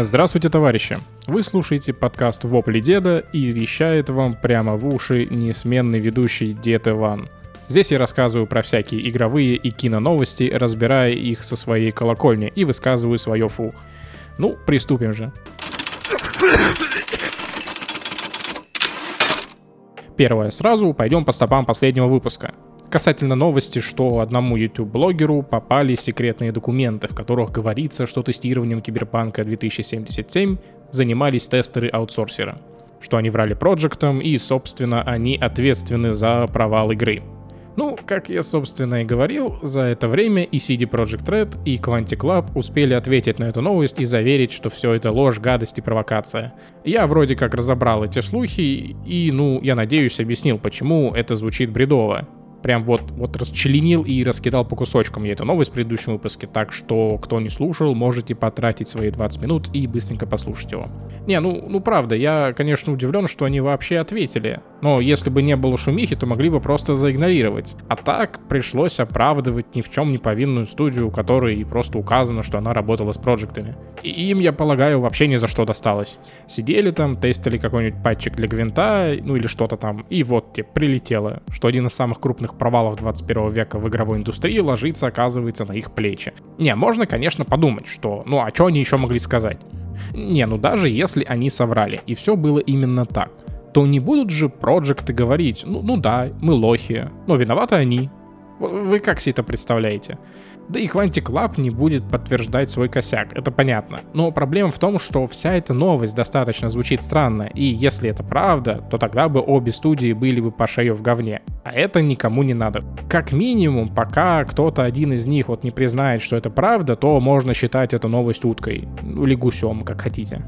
Здравствуйте, товарищи! Вы слушаете подкаст «Вопли деда» и вещает вам прямо в уши несменный ведущий Дед Иван. Здесь я рассказываю про всякие игровые и киноновости, разбирая их со своей колокольни и высказываю свое фу. Ну, приступим же. Первое. Сразу пойдем по стопам последнего выпуска. Касательно новости, что одному YouTube-блогеру попали секретные документы, в которых говорится, что тестированием Киберпанка 2077 занимались тестеры-аутсорсера, что они врали проектам и, собственно, они ответственны за провал игры. Ну, как я, собственно, и говорил, за это время и CD Projekt Red, и Quantic Lab успели ответить на эту новость и заверить, что все это ложь, гадость и провокация. Я вроде как разобрал эти слухи и, ну, я надеюсь, объяснил, почему это звучит бредово прям вот, вот расчленил и раскидал по кусочкам я эту новость в предыдущем выпуске, так что, кто не слушал, можете потратить свои 20 минут и быстренько послушать его. Не, ну, ну правда, я, конечно, удивлен, что они вообще ответили, но если бы не было шумихи, то могли бы просто заигнорировать. А так пришлось оправдывать ни в чем не повинную студию, у которой просто указано, что она работала с проектами. И им, я полагаю, вообще ни за что досталось. Сидели там, тестили какой-нибудь патчик для гвинта, ну или что-то там, и вот тебе прилетело, что один из самых крупных провалов 21 века в игровой индустрии ложится, оказывается, на их плечи. Не, можно, конечно, подумать, что, ну а что они еще могли сказать? Не, ну даже если они соврали, и все было именно так, то не будут же проекты говорить, ну, ну да, мы лохи, но виноваты они. Вы как себе это представляете? Да и Quantic Lab не будет подтверждать свой косяк, это понятно. Но проблема в том, что вся эта новость достаточно звучит странно, и если это правда, то тогда бы обе студии были бы по шею в говне. А это никому не надо. Как минимум, пока кто-то один из них вот не признает, что это правда, то можно считать эту новость уткой. Ну, или гусем, как хотите.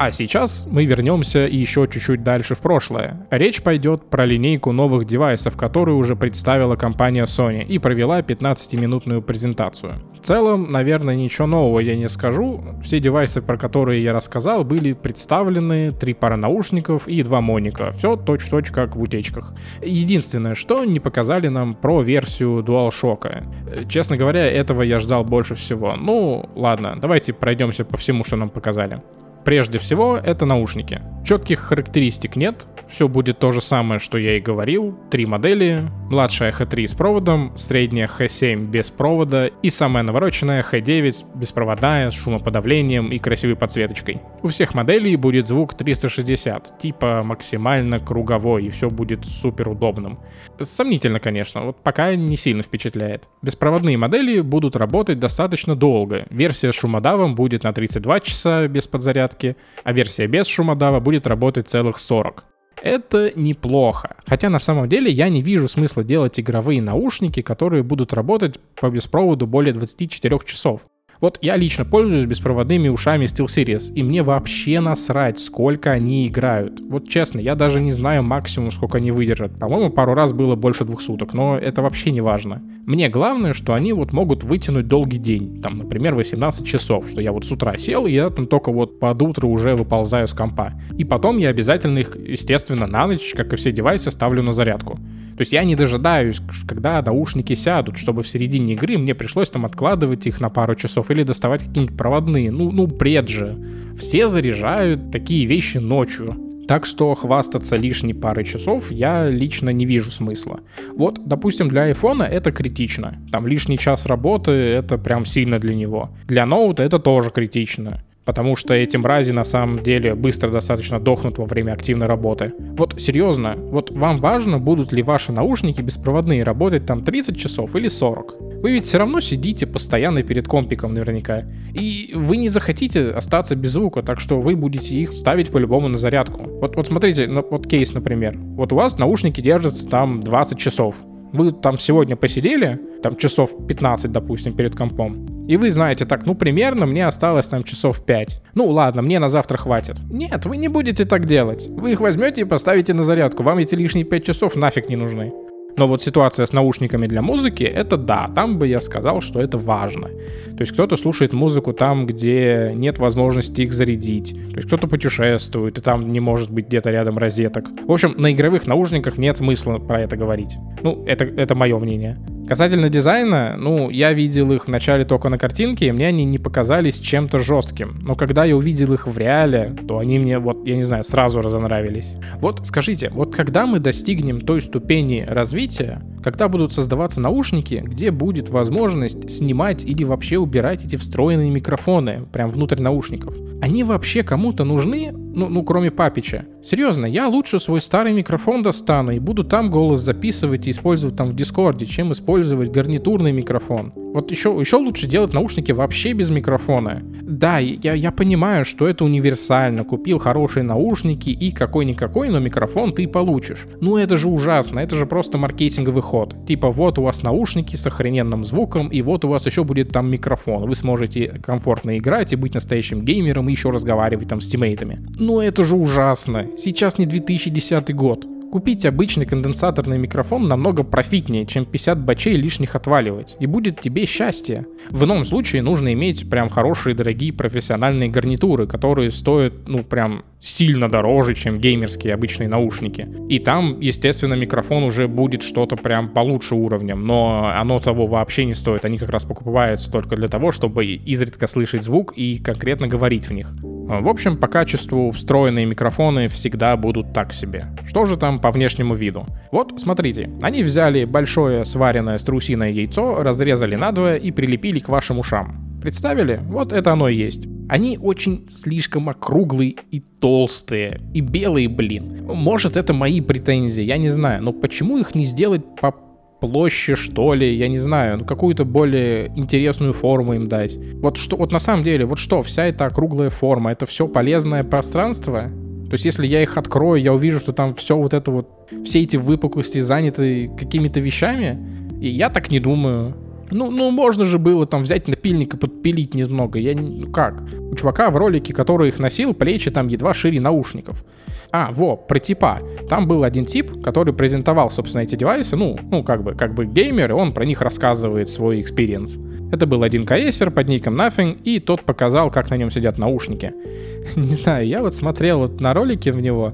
А сейчас мы вернемся еще чуть-чуть дальше в прошлое. Речь пойдет про линейку новых девайсов, которую уже представила компания Sony и провела 15-минутную презентацию. В целом, наверное, ничего нового я не скажу. Все девайсы, про которые я рассказал, были представлены, три пары наушников и два моника. Все точь-в-точь как в утечках. Единственное, что не показали нам про версию DualShock. Честно говоря, этого я ждал больше всего. Ну, ладно, давайте пройдемся по всему, что нам показали. Прежде всего, это наушники. Четких характеристик нет, все будет то же самое, что я и говорил. Три модели, младшая H3 с проводом, средняя H7 без провода и самая навороченная H9 беспроводная, с шумоподавлением и красивой подсветочкой. У всех моделей будет звук 360, типа максимально круговой, и все будет супер удобным. Сомнительно, конечно, вот пока не сильно впечатляет. Беспроводные модели будут работать достаточно долго. Версия с шумодавом будет на 32 часа без подзарядки, порядке, а версия без шумодава будет работать целых 40. Это неплохо. Хотя на самом деле я не вижу смысла делать игровые наушники, которые будут работать по беспроводу более 24 часов. Вот я лично пользуюсь беспроводными ушами SteelSeries, и мне вообще насрать, сколько они играют. Вот честно, я даже не знаю максимум, сколько они выдержат. По-моему, пару раз было больше двух суток, но это вообще не важно. Мне главное, что они вот могут вытянуть долгий день, там, например, 18 часов, что я вот с утра сел, и я там только вот под утро уже выползаю с компа. И потом я обязательно их, естественно, на ночь, как и все девайсы, ставлю на зарядку. То есть я не дожидаюсь, когда наушники сядут, чтобы в середине игры мне пришлось там откладывать их на пару часов или доставать какие-нибудь проводные. Ну, ну бред же. Все заряжают такие вещи ночью. Так что хвастаться лишней парой часов я лично не вижу смысла. Вот, допустим, для айфона это критично. Там лишний час работы это прям сильно для него. Для ноута это тоже критично потому что эти мрази на самом деле быстро достаточно дохнут во время активной работы. Вот серьезно, вот вам важно, будут ли ваши наушники беспроводные работать там 30 часов или 40? Вы ведь все равно сидите постоянно перед компиком наверняка. И вы не захотите остаться без звука, так что вы будете их ставить по-любому на зарядку. Вот, вот смотрите, вот кейс, например. Вот у вас наушники держатся там 20 часов. Вы там сегодня посидели, там часов 15, допустим, перед компом, и вы знаете, так, ну, примерно мне осталось там часов 5. Ну, ладно, мне на завтра хватит. Нет, вы не будете так делать. Вы их возьмете и поставите на зарядку. Вам эти лишние 5 часов нафиг не нужны. Но вот ситуация с наушниками для музыки, это да, там бы я сказал, что это важно. То есть кто-то слушает музыку там, где нет возможности их зарядить. То есть кто-то путешествует, и там не может быть где-то рядом розеток. В общем, на игровых наушниках нет смысла про это говорить. Ну, это, это мое мнение. Касательно дизайна, ну, я видел их вначале только на картинке, и мне они не показались чем-то жестким. Но когда я увидел их в реале, то они мне, вот, я не знаю, сразу разонравились. Вот скажите, вот когда мы достигнем той ступени развития, когда будут создаваться наушники, где будет возможность снимать или вообще убирать эти встроенные микрофоны прям внутрь наушников, они вообще кому-то нужны? Ну, ну, кроме папича. Серьезно, я лучше свой старый микрофон достану и буду там голос записывать и использовать там в Дискорде, чем использовать гарнитурный микрофон. Вот еще, еще лучше делать наушники вообще без микрофона. Да, я, я понимаю, что это универсально. Купил хорошие наушники и какой-никакой, но микрофон ты получишь. Ну это же ужасно, это же просто маркетинговый ход. Типа вот у вас наушники с охрененным звуком, и вот у вас еще будет там микрофон. Вы сможете комфортно играть и быть настоящим геймером и еще разговаривать там с тиммейтами. Ну это же ужасно. Сейчас не 2010 год. Купить обычный конденсаторный микрофон намного профитнее, чем 50 бачей лишних отваливать, и будет тебе счастье. В ином случае нужно иметь прям хорошие, дорогие профессиональные гарнитуры, которые стоят, ну, прям сильно дороже, чем геймерские обычные наушники. И там, естественно, микрофон уже будет что-то прям получше уровнем, но оно того вообще не стоит. Они как раз покупаются только для того, чтобы изредка слышать звук и конкретно говорить в них. В общем, по качеству встроенные микрофоны всегда будут так себе. Что же там по внешнему виду? Вот, смотрите, они взяли большое сваренное струсиное яйцо, разрезали надвое и прилепили к вашим ушам. Представили? Вот это оно и есть. Они очень слишком округлые и толстые, и белые, блин. Может, это мои претензии, я не знаю, но почему их не сделать по площади, что ли, я не знаю, ну какую-то более интересную форму им дать. Вот что, вот на самом деле, вот что, вся эта округлая форма, это все полезное пространство? То есть если я их открою, я увижу, что там все вот это вот, все эти выпуклости заняты какими-то вещами, и я так не думаю. Ну, ну, можно же было там взять напильник и подпилить немного. Я. Ну как? У чувака в ролике, который их носил, плечи там едва шире наушников. А, во, про типа. Там был один тип, который презентовал, собственно, эти девайсы, ну, ну, как бы, как бы геймер, и он про них рассказывает свой experience. Это был один каэсер под ником Nothing, и тот показал, как на нем сидят наушники. Не знаю, я вот смотрел вот на ролики в него,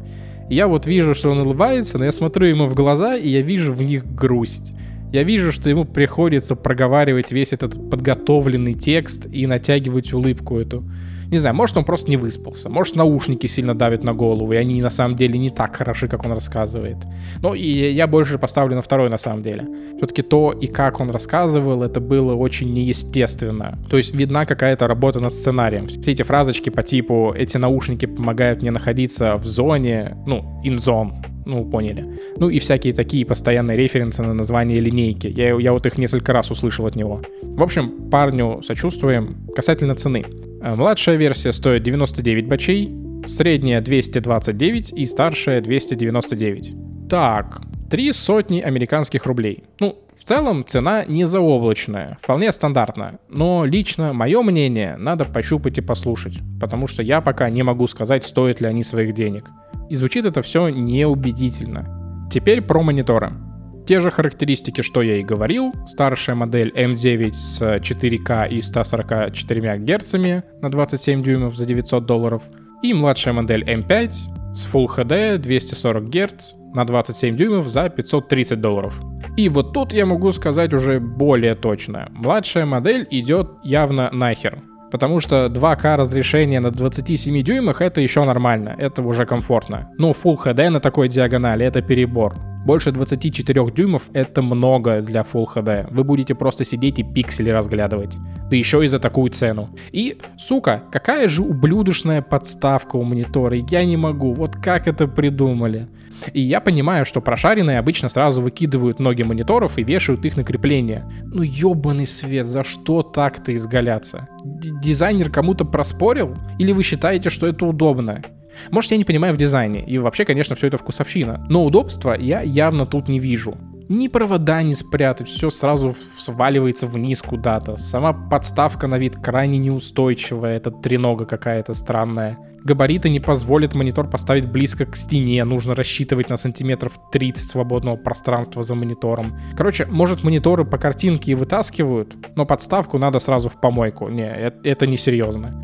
я вот вижу, что он улыбается, но я смотрю ему в глаза, и я вижу в них грусть я вижу, что ему приходится проговаривать весь этот подготовленный текст и натягивать улыбку эту. Не знаю, может он просто не выспался, может наушники сильно давят на голову, и они на самом деле не так хороши, как он рассказывает. Ну и я больше поставлю на второй на самом деле. Все-таки то и как он рассказывал, это было очень неестественно. То есть видна какая-то работа над сценарием. Все эти фразочки по типу «эти наушники помогают мне находиться в зоне», ну, in zone, ну, поняли. Ну и всякие такие постоянные референсы на название линейки. Я, я вот их несколько раз услышал от него. В общем, парню сочувствуем. Касательно цены. Э, младшая версия стоит 99 бачей, средняя 229 и старшая 299. Так, три сотни американских рублей. Ну, в целом цена не заоблачная, вполне стандартная. Но лично мое мнение надо пощупать и послушать, потому что я пока не могу сказать, стоят ли они своих денег. И звучит это все неубедительно. Теперь про мониторы. Те же характеристики, что я и говорил. Старшая модель M9 с 4К и 144 Гц на 27 дюймов за 900 долларов. И младшая модель M5 с Full HD 240 Гц на 27 дюймов за 530 долларов. И вот тут я могу сказать уже более точно. Младшая модель идет явно нахер потому что 2К разрешение на 27 дюймах это еще нормально, это уже комфортно. Но Full HD на такой диагонали это перебор. Больше 24 дюймов это много для Full HD. Вы будете просто сидеть и пиксели разглядывать. Да еще и за такую цену. И, сука, какая же ублюдочная подставка у монитора. Я не могу. Вот как это придумали? И я понимаю, что прошаренные обычно сразу выкидывают ноги мониторов и вешают их на крепление. Ну ёбаный свет, за что так-то изгаляться? Д дизайнер кому-то проспорил? Или вы считаете, что это удобно? Может, я не понимаю в дизайне, и вообще, конечно, все это вкусовщина. Но удобства я явно тут не вижу. Ни провода не спрятать, все сразу сваливается вниз куда-то. Сама подставка на вид крайне неустойчивая, это тренога какая-то странная. Габариты не позволят монитор поставить близко к стене, нужно рассчитывать на сантиметров 30 свободного пространства за монитором. Короче, может мониторы по картинке и вытаскивают, но подставку надо сразу в помойку. Не, это, это не серьезно.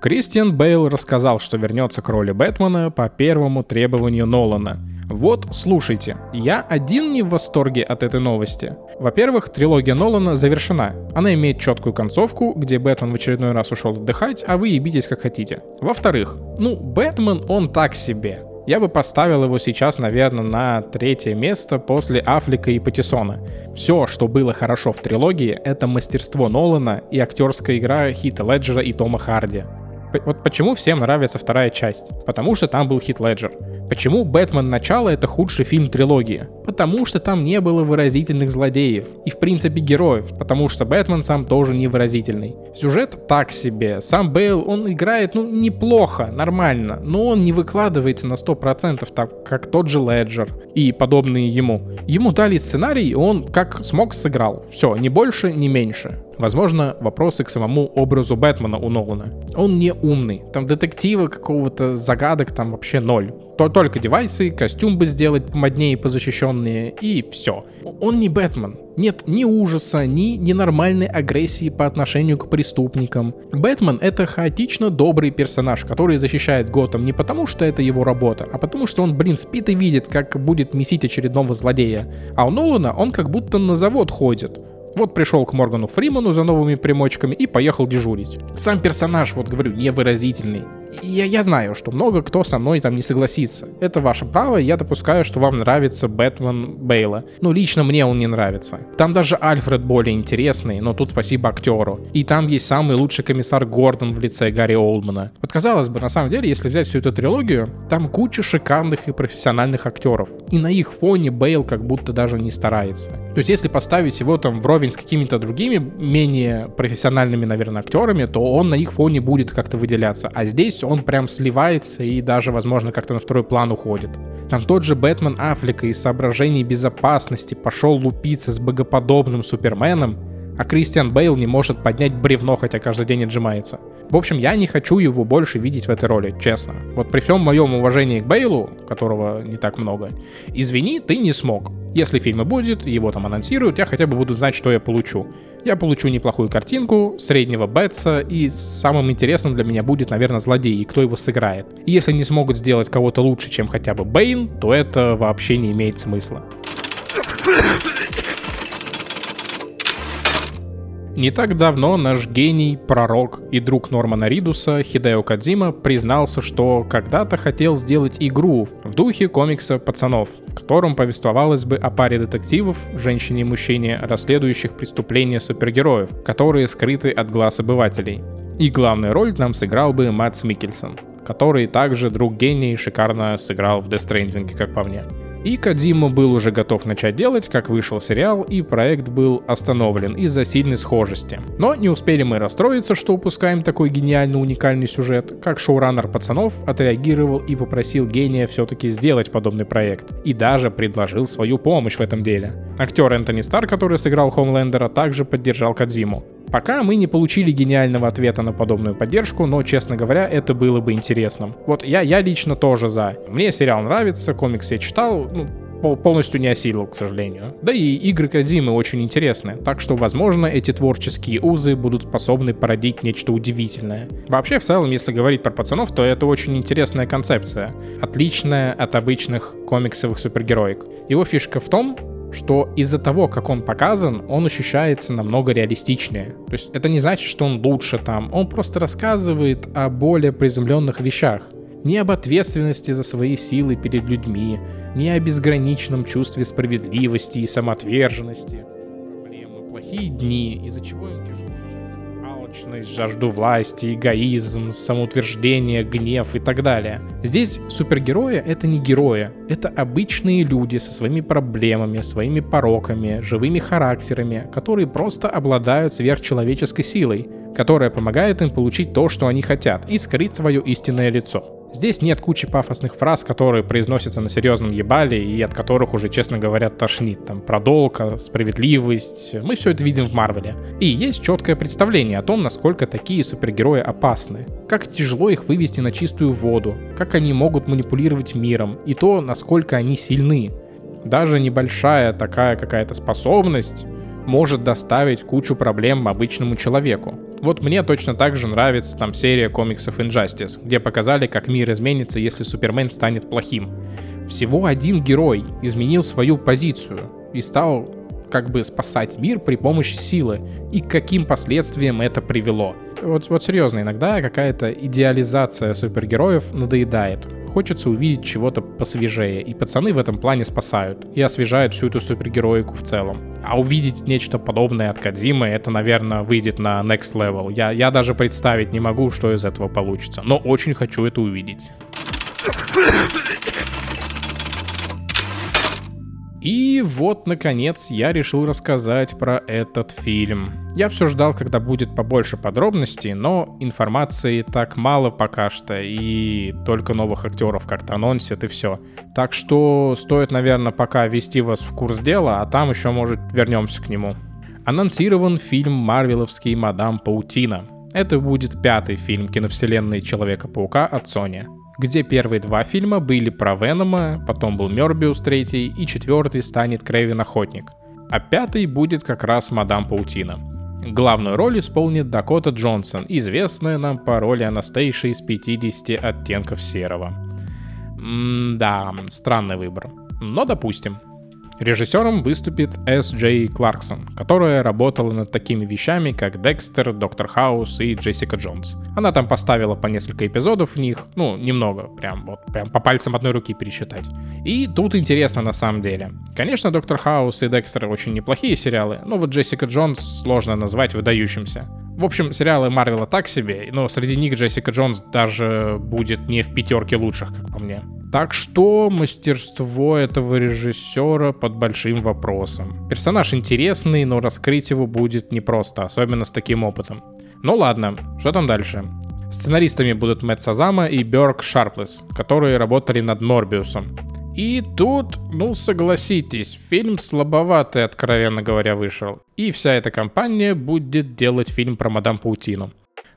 Кристиан Бейл рассказал, что вернется к роли Бэтмена по первому требованию Нолана. Вот, слушайте, я один не в восторге от этой новости. Во-первых, трилогия Нолана завершена. Она имеет четкую концовку, где Бэтмен в очередной раз ушел отдыхать, а вы ебитесь как хотите. Во-вторых, ну, Бэтмен он так себе. Я бы поставил его сейчас, наверное, на третье место после Афлика и Патисона. Все, что было хорошо в трилогии, это мастерство Нолана и актерская игра Хита Леджера и Тома Харди. Вот почему всем нравится вторая часть? Потому что там был Хит Леджер. Почему «Бэтмен. Начало» — это худший фильм трилогии? Потому что там не было выразительных злодеев. И, в принципе, героев. Потому что Бэтмен сам тоже не выразительный. Сюжет так себе. Сам Бейл, он играет, ну, неплохо, нормально. Но он не выкладывается на 100%, так как тот же Леджер и подобные ему. Ему дали сценарий, и он как смог сыграл. Все, ни больше, ни меньше. Возможно, вопросы к самому образу Бэтмена у Нолана. Он не умный. Там детектива какого-то загадок там вообще ноль. То только девайсы, костюм бы сделать помоднее и позащищенные, и все. Он не Бэтмен. Нет ни ужаса, ни ненормальной агрессии по отношению к преступникам. Бэтмен — это хаотично добрый персонаж, который защищает Готэм не потому, что это его работа, а потому, что он, блин, спит и видит, как будет месить очередного злодея. А у Нолана он как будто на завод ходит. Вот пришел к Моргану Фриману за новыми примочками и поехал дежурить. Сам персонаж, вот говорю, невыразительный я, я знаю, что много кто со мной там не согласится. Это ваше право, я допускаю, что вам нравится Бэтмен Бейла. Ну, лично мне он не нравится. Там даже Альфред более интересный, но тут спасибо актеру. И там есть самый лучший комиссар Гордон в лице Гарри Олдмана. Вот казалось бы, на самом деле, если взять всю эту трилогию, там куча шикарных и профессиональных актеров. И на их фоне Бейл как будто даже не старается. То есть, если поставить его там вровень с какими-то другими, менее профессиональными, наверное, актерами, то он на их фоне будет как-то выделяться. А здесь есть он прям сливается и даже, возможно, как-то на второй план уходит. Там тот же Бэтмен Аффлека из соображений безопасности пошел лупиться с богоподобным Суперменом, а Кристиан Бейл не может поднять бревно, хотя каждый день отжимается. В общем, я не хочу его больше видеть в этой роли, честно. Вот при всем моем уважении к Бейлу, которого не так много, извини, ты не смог. Если фильм и будет, его там анонсируют, я хотя бы буду знать, что я получу. Я получу неплохую картинку, среднего Бетса, и самым интересным для меня будет, наверное, злодей и кто его сыграет. И если не смогут сделать кого-то лучше, чем хотя бы Бэйн, то это вообще не имеет смысла. Не так давно наш гений, пророк и друг Нормана Ридуса Хидео Кадзима признался, что когда-то хотел сделать игру в духе комикса «Пацанов», в котором повествовалось бы о паре детективов, женщине и мужчине, расследующих преступления супергероев, которые скрыты от глаз обывателей. И главную роль нам сыграл бы Матс Микельсон, который также друг гений шикарно сыграл в Death Stranding, как по мне. И Кадзима был уже готов начать делать, как вышел сериал, и проект был остановлен из-за сильной схожести. Но не успели мы расстроиться, что упускаем такой гениальный уникальный сюжет, как шоураннер пацанов отреагировал и попросил гения все-таки сделать подобный проект. И даже предложил свою помощь в этом деле. Актер Энтони Стар, который сыграл Хомлендера, также поддержал Кадзиму. Пока мы не получили гениального ответа на подобную поддержку, но, честно говоря, это было бы интересным. Вот я, я лично тоже за. Мне сериал нравится, комикс я читал, ну, полностью не осилил, к сожалению. Да и игры Кадзимы очень интересны, так что, возможно, эти творческие узы будут способны породить нечто удивительное. Вообще, в целом, если говорить про пацанов, то это очень интересная концепция, отличная от обычных комиксовых супергероик. Его фишка в том, что из-за того, как он показан, он ощущается намного реалистичнее. То есть это не значит, что он лучше там, он просто рассказывает о более приземленных вещах. Не об ответственности за свои силы перед людьми, не о безграничном чувстве справедливости и самоотверженности. Проблемы, плохие дни, из-за чего им тяжело алчность, жажду власти, эгоизм, самоутверждение, гнев и так далее. Здесь супергерои — это не герои, это обычные люди со своими проблемами, своими пороками, живыми характерами, которые просто обладают сверхчеловеческой силой, которая помогает им получить то, что они хотят, и скрыть свое истинное лицо. Здесь нет кучи пафосных фраз, которые произносятся на серьезном ебале и от которых уже, честно говоря, тошнит. Там про долг, справедливость. Мы все это видим в Марвеле. И есть четкое представление о том, насколько такие супергерои опасны. Как тяжело их вывести на чистую воду. Как они могут манипулировать миром. И то, насколько они сильны. Даже небольшая такая какая-то способность может доставить кучу проблем обычному человеку. Вот мне точно так же нравится там серия комиксов Injustice, где показали, как мир изменится, если Супермен станет плохим. Всего один герой изменил свою позицию и стал как бы спасать мир при помощи силы. И каким последствиям это привело. Вот, вот серьезно, иногда какая-то идеализация супергероев надоедает. Хочется увидеть чего-то посвежее, и пацаны в этом плане спасают и освежают всю эту супергероику в целом. А увидеть нечто подобное от Кадзимы, это, наверное, выйдет на next level. Я, я даже представить не могу, что из этого получится, но очень хочу это увидеть. И вот, наконец, я решил рассказать про этот фильм. Я все ждал, когда будет побольше подробностей, но информации так мало пока что, и только новых актеров как-то анонсят, и все. Так что стоит, наверное, пока ввести вас в курс дела, а там еще, может, вернемся к нему. Анонсирован фильм марвеловский «Мадам Паутина». Это будет пятый фильм киновселенной Человека-паука от Sony где первые два фильма были про Венома, потом был Мёрбиус третий, и четвертый станет Крэвин Охотник. А пятый будет как раз Мадам Паутина. Главную роль исполнит Дакота Джонсон, известная нам по роли Анастейши из 50 оттенков серого. М-да, странный выбор. Но допустим. Режиссером выступит С. Джей Кларксон, которая работала над такими вещами, как Декстер, Доктор Хаус и Джессика Джонс. Она там поставила по несколько эпизодов в них, ну, немного, прям вот, прям по пальцам одной руки пересчитать. И тут интересно на самом деле. Конечно, Доктор Хаус и Декстер очень неплохие сериалы, но вот Джессика Джонс сложно назвать выдающимся. В общем, сериалы Марвела так себе, но среди них Джессика Джонс даже будет не в пятерке лучших, как по мне. Так что мастерство этого режиссера под большим вопросом. Персонаж интересный, но раскрыть его будет непросто, особенно с таким опытом. Ну ладно, что там дальше? Сценаристами будут Мэтт Сазама и Бёрк Шарплес, которые работали над Морбиусом. И тут, ну согласитесь, фильм слабоватый, откровенно говоря, вышел. И вся эта компания будет делать фильм про Мадам Паутину.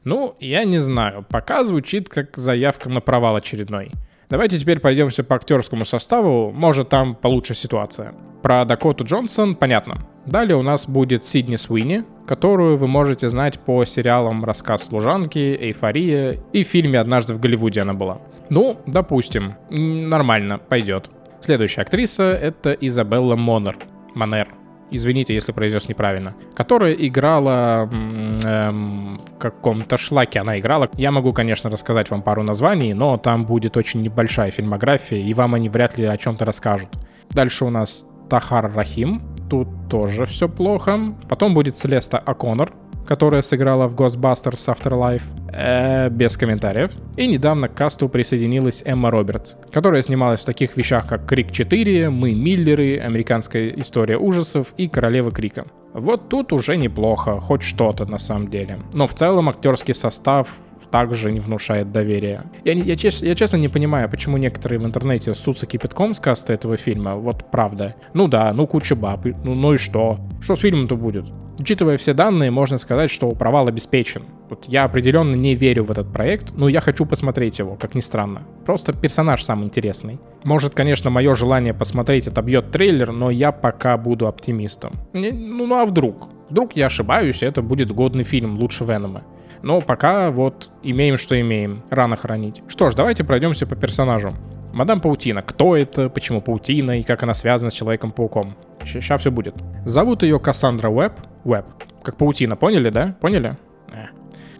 Ну, я не знаю, пока звучит как заявка на провал очередной. Давайте теперь пойдемся по актерскому составу, может там получше ситуация. Про Дакоту Джонсон понятно. Далее у нас будет Сидни Суини, которую вы можете знать по сериалам «Рассказ служанки», «Эйфория» и фильме «Однажды в Голливуде» она была. Ну, допустим, нормально, пойдет. Следующая актриса — это Изабелла Монер. Монер извините, если произнес неправильно, которая играла эм, в каком-то шлаке она играла. Я могу, конечно, рассказать вам пару названий, но там будет очень небольшая фильмография, и вам они вряд ли о чем-то расскажут. Дальше у нас Тахар Рахим, тут тоже все плохо. Потом будет Селеста О'Коннор, которая сыграла в Ghostbusters Afterlife, э, без комментариев. И недавно к касту присоединилась Эмма Робертс, которая снималась в таких вещах, как «Крик 4», «Мы Миллеры», «Американская история ужасов» и «Королева Крика». Вот тут уже неплохо, хоть что-то на самом деле. Но в целом актерский состав также не внушает доверия. Я, я, честно, я честно не понимаю, почему некоторые в интернете ссутся кипятком с каста этого фильма. Вот правда. Ну да, ну куча баб. Ну, ну и что? Что с фильмом-то будет? Учитывая все данные, можно сказать, что провал обеспечен. Вот я определенно не верю в этот проект, но я хочу посмотреть его, как ни странно. Просто персонаж сам интересный. Может, конечно, мое желание посмотреть отобьет трейлер, но я пока буду оптимистом. Ну, ну а вдруг? Вдруг я ошибаюсь, и это будет годный фильм лучше Венома. Но пока вот имеем, что имеем. Рано хранить. Что ж, давайте пройдемся по персонажу. Мадам Паутина. Кто это, почему Паутина и как она связана с Человеком-пауком? Сейчас все будет. Зовут ее Кассандра Уэбб. Уэбб. Как паутина, поняли, да? Поняли?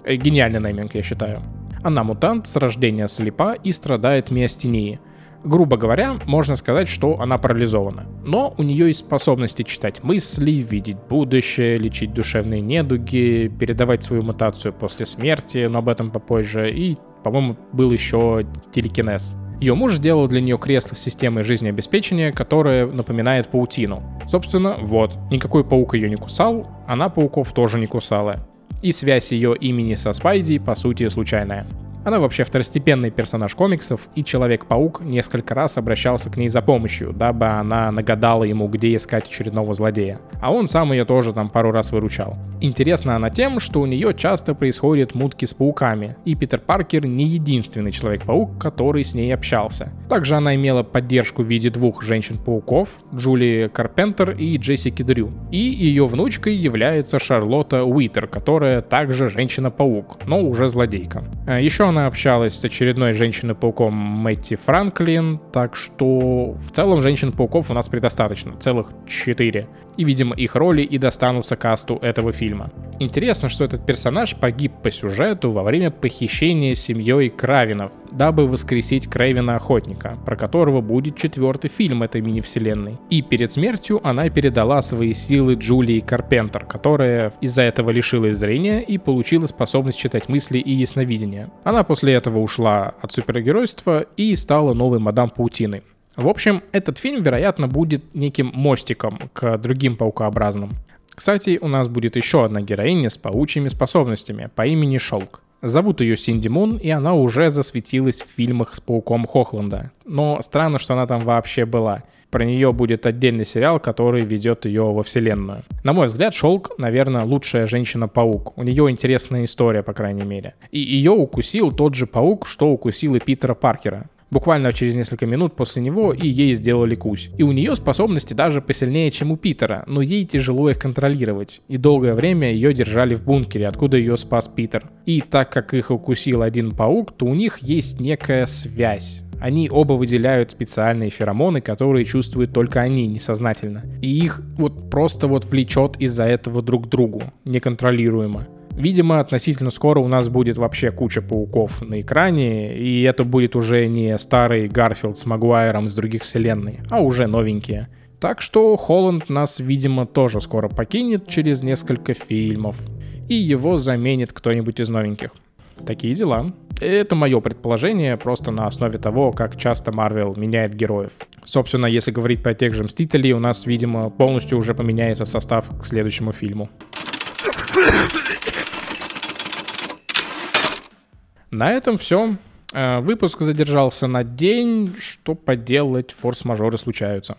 Э. Гениальный нейминг, я считаю. Она мутант, с рождения слепа и страдает миостенией. Грубо говоря, можно сказать, что она парализована. Но у нее есть способности читать мысли, видеть будущее, лечить душевные недуги, передавать свою мутацию после смерти, но об этом попозже. И, по-моему, был еще телекинез. Ее муж сделал для нее кресло с системой жизнеобеспечения, которое напоминает паутину. Собственно, вот, никакой паук ее не кусал, она пауков тоже не кусала. И связь ее имени со Спайди, по сути, случайная. Она вообще второстепенный персонаж комиксов, и Человек-паук несколько раз обращался к ней за помощью, дабы она нагадала ему, где искать очередного злодея. А он сам ее тоже там пару раз выручал. Интересна она тем, что у нее часто происходят мутки с пауками, и Питер Паркер не единственный Человек-паук, который с ней общался. Также она имела поддержку в виде двух женщин-пауков, Джулии Карпентер и Джессики Дрю. И ее внучкой является Шарлотта Уитер, которая также женщина-паук, но уже злодейка. А Еще она общалась с очередной женщиной-пауком Мэтти Франклин, так что в целом женщин-пауков у нас предостаточно, целых четыре. И, видимо, их роли и достанутся касту этого фильма. Интересно, что этот персонаж погиб по сюжету во время похищения семьей Кравинов, дабы воскресить Крейвена Охотника, про которого будет четвертый фильм этой мини-вселенной. И перед смертью она передала свои силы Джулии Карпентер, которая из-за этого лишилась зрения и получила способность читать мысли и ясновидение. Она после этого ушла от супергеройства и стала новой мадам Паутины. В общем, этот фильм, вероятно, будет неким мостиком к другим паукообразным. Кстати, у нас будет еще одна героиня с паучьими способностями по имени Шелк. Зовут ее Синди Мун, и она уже засветилась в фильмах с пауком Хохланда. Но странно, что она там вообще была. Про нее будет отдельный сериал, который ведет ее во вселенную. На мой взгляд, Шелк, наверное, лучшая женщина-паук. У нее интересная история, по крайней мере. И ее укусил тот же паук, что укусил и Питера Паркера буквально через несколько минут после него, и ей сделали кусь. И у нее способности даже посильнее, чем у Питера, но ей тяжело их контролировать. И долгое время ее держали в бункере, откуда ее спас Питер. И так как их укусил один паук, то у них есть некая связь. Они оба выделяют специальные феромоны, которые чувствуют только они несознательно. И их вот просто вот влечет из-за этого друг к другу, неконтролируемо. Видимо, относительно скоро у нас будет вообще куча пауков на экране, и это будет уже не старый Гарфилд с Магуайром из других вселенной, а уже новенькие. Так что Холланд нас, видимо, тоже скоро покинет через несколько фильмов, и его заменит кто-нибудь из новеньких. Такие дела. Это мое предположение, просто на основе того, как часто Марвел меняет героев. Собственно, если говорить про тех же Мстителей, у нас, видимо, полностью уже поменяется состав к следующему фильму. На этом все. Э, выпуск задержался на день. Что поделать, форс-мажоры случаются.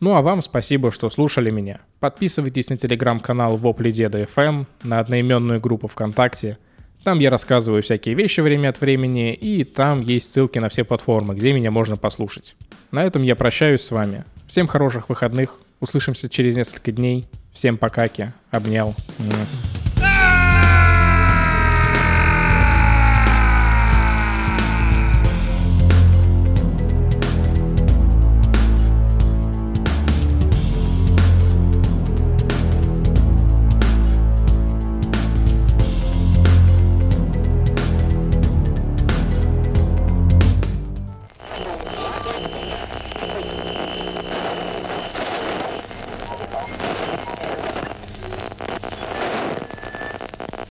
Ну а вам спасибо, что слушали меня. Подписывайтесь на телеграм-канал Вопли Деда FM, на одноименную группу ВКонтакте. Там я рассказываю всякие вещи время от времени, и там есть ссылки на все платформы, где меня можно послушать. На этом я прощаюсь с вами. Всем хороших выходных. Услышимся через несколько дней. Всем покаки. Обнял.